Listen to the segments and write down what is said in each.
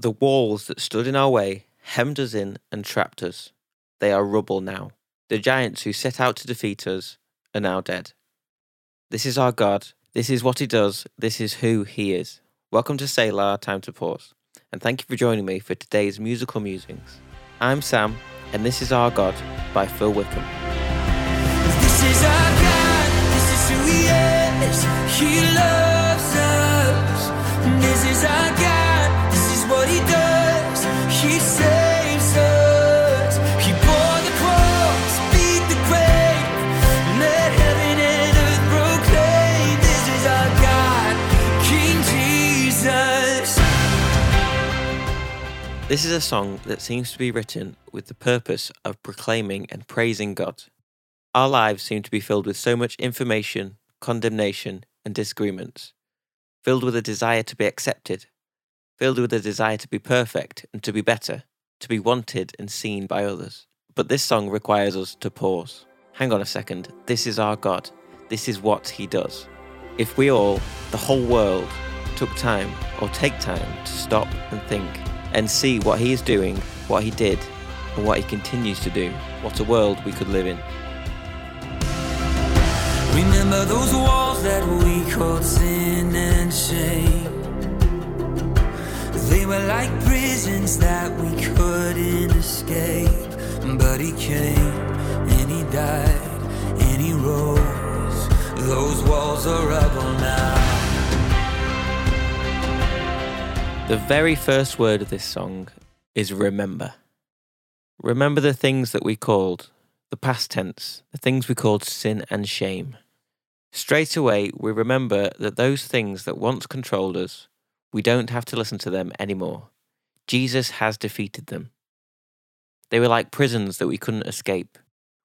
The walls that stood in our way hemmed us in and trapped us. They are rubble now. The giants who set out to defeat us are now dead. This is our God. This is what He does. This is who He is. Welcome to Selah, Time to Pause. And thank you for joining me for today's musical musings. I'm Sam, and this is Our God by Phil Wickham. This is our God, this is who He is. He loves us. This is our God, This is a song that seems to be written with the purpose of proclaiming and praising God. Our lives seem to be filled with so much information, condemnation, and disagreements, filled with a desire to be accepted, filled with a desire to be perfect and to be better, to be wanted and seen by others. But this song requires us to pause. Hang on a second, this is our God, this is what He does. If we all, the whole world, took time or take time to stop and think and see what He is doing, what He did, and what He continues to do, what a world we could live in. Remember those walls that we called sin and shame. They were like prisons that we couldn't escape. But he came and he died and he rose. Those walls are rubble now. The very first word of this song is remember. Remember the things that we called, the past tense, the things we called sin and shame. Straight away, we remember that those things that once controlled us, we don't have to listen to them anymore. Jesus has defeated them. They were like prisons that we couldn't escape.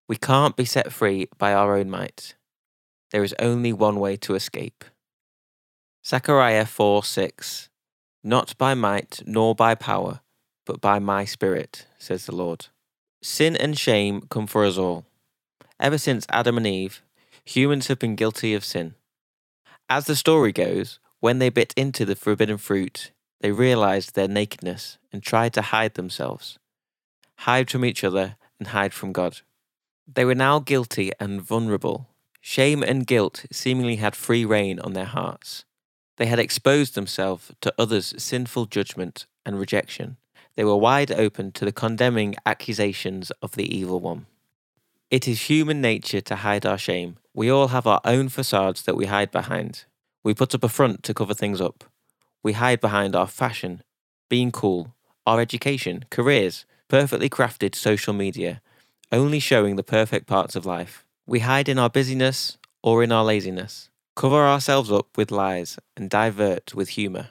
We can't be set free by our own might. There is only one way to escape. Zechariah 4 6 Not by might nor by power, but by my spirit, says the Lord. Sin and shame come for us all. Ever since Adam and Eve, humans have been guilty of sin. As the story goes, when they bit into the forbidden fruit, they realized their nakedness and tried to hide themselves, hide from each other and hide from God. They were now guilty and vulnerable. Shame and guilt seemingly had free rein on their hearts. They had exposed themselves to others' sinful judgment and rejection. They were wide open to the condemning accusations of the evil one. It is human nature to hide our shame. We all have our own facades that we hide behind. We put up a front to cover things up. We hide behind our fashion, being cool, our education, careers, perfectly crafted social media, only showing the perfect parts of life. We hide in our busyness or in our laziness, cover ourselves up with lies, and divert with humour.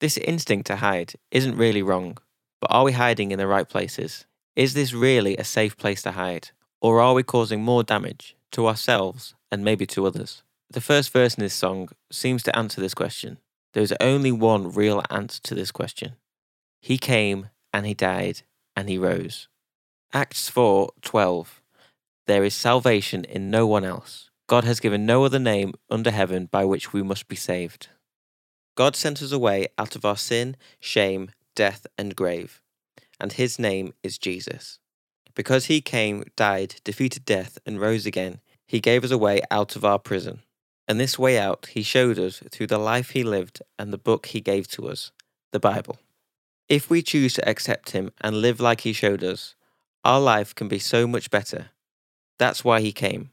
This instinct to hide isn't really wrong, but are we hiding in the right places? Is this really a safe place to hide? Or are we causing more damage to ourselves and maybe to others? The first verse in this song seems to answer this question. There is only one real answer to this question. He came and he died and he rose. Acts 4:12 There is salvation in no one else. God has given no other name under heaven by which we must be saved. God sent us away out of our sin, shame, death, and grave, and his name is Jesus. Because he came, died, defeated death, and rose again, he gave us a way out of our prison. And this way out he showed us through the life he lived and the book he gave to us, the Bible. If we choose to accept him and live like he showed us, our life can be so much better. That's why he came.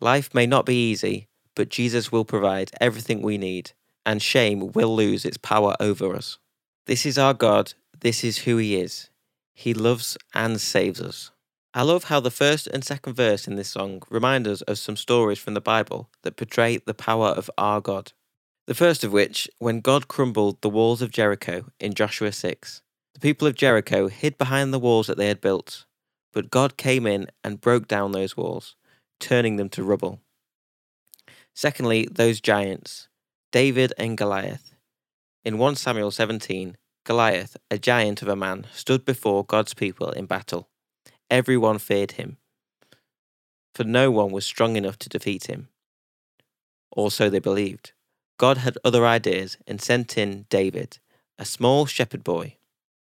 Life may not be easy, but Jesus will provide everything we need, and shame will lose its power over us. This is our God, this is who he is. He loves and saves us. I love how the first and second verse in this song remind us of some stories from the Bible that portray the power of our God. The first of which, when God crumbled the walls of Jericho in Joshua 6. The people of Jericho hid behind the walls that they had built, but God came in and broke down those walls, turning them to rubble. Secondly, those giants, David and Goliath. In 1 Samuel 17, Goliath, a giant of a man, stood before God's people in battle. Everyone feared him, for no one was strong enough to defeat him. Or so they believed. God had other ideas and sent in David, a small shepherd boy.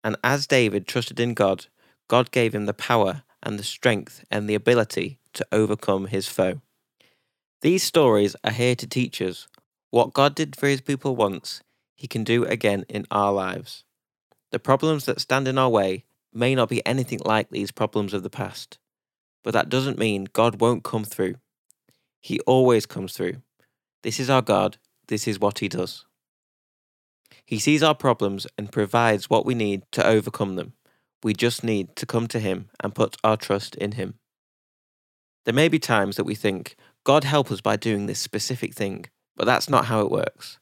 And as David trusted in God, God gave him the power and the strength and the ability to overcome his foe. These stories are here to teach us what God did for his people once, he can do again in our lives. The problems that stand in our way may not be anything like these problems of the past, but that doesn't mean God won't come through. He always comes through. This is our God, this is what He does. He sees our problems and provides what we need to overcome them. We just need to come to Him and put our trust in Him. There may be times that we think, God help us by doing this specific thing, but that's not how it works.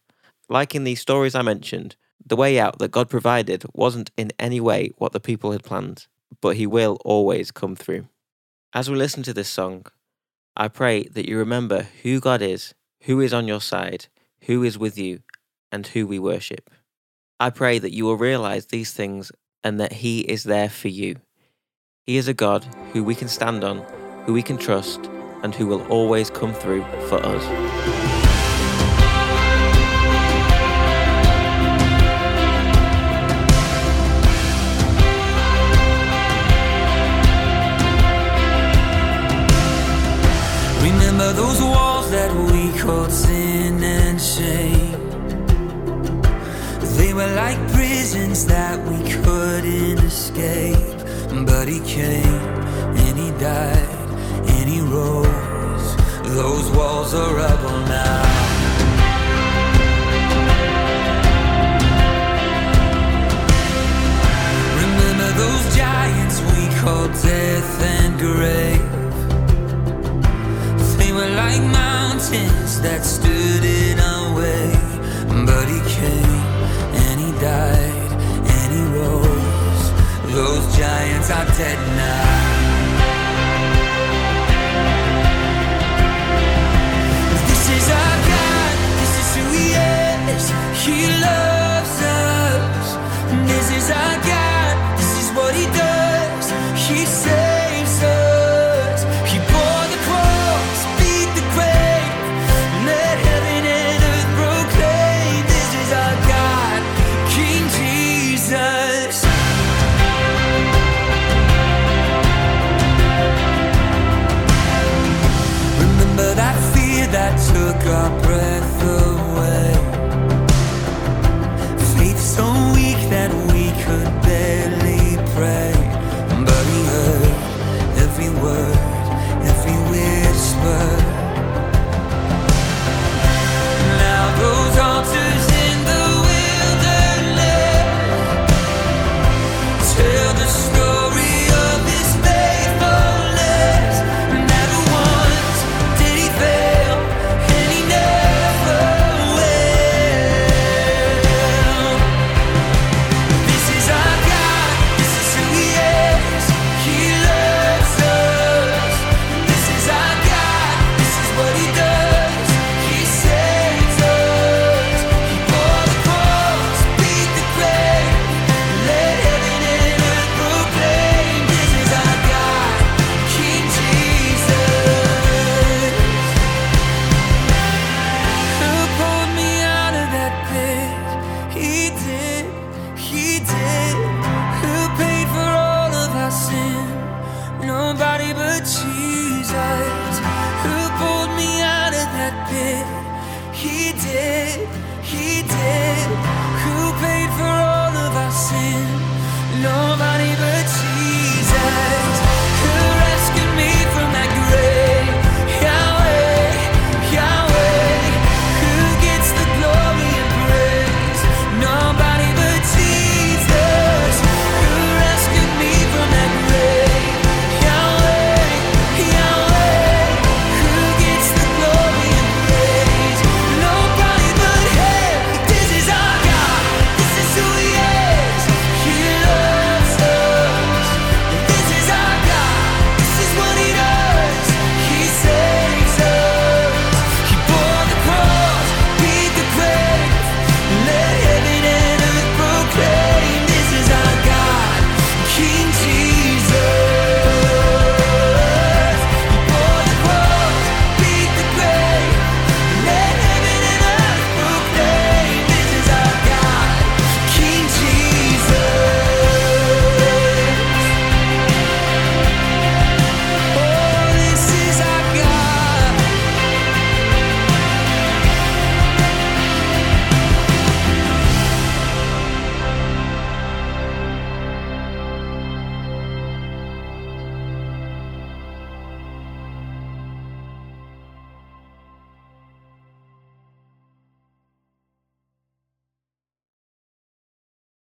Like in these stories I mentioned, the way out that God provided wasn't in any way what the people had planned, but He will always come through. As we listen to this song, I pray that you remember who God is, who is on your side, who is with you, and who we worship. I pray that you will realize these things and that He is there for you. He is a God who we can stand on, who we can trust, and who will always come through for us. Remember those walls that we called sin and shame. They were like prisons that we couldn't escape. But he came and he died he rose. Those walls are rubble now. Remember those giants we called death and grave. They were like mountains that stood in our way. But he came and he died and he rose. Those giants are dead now. again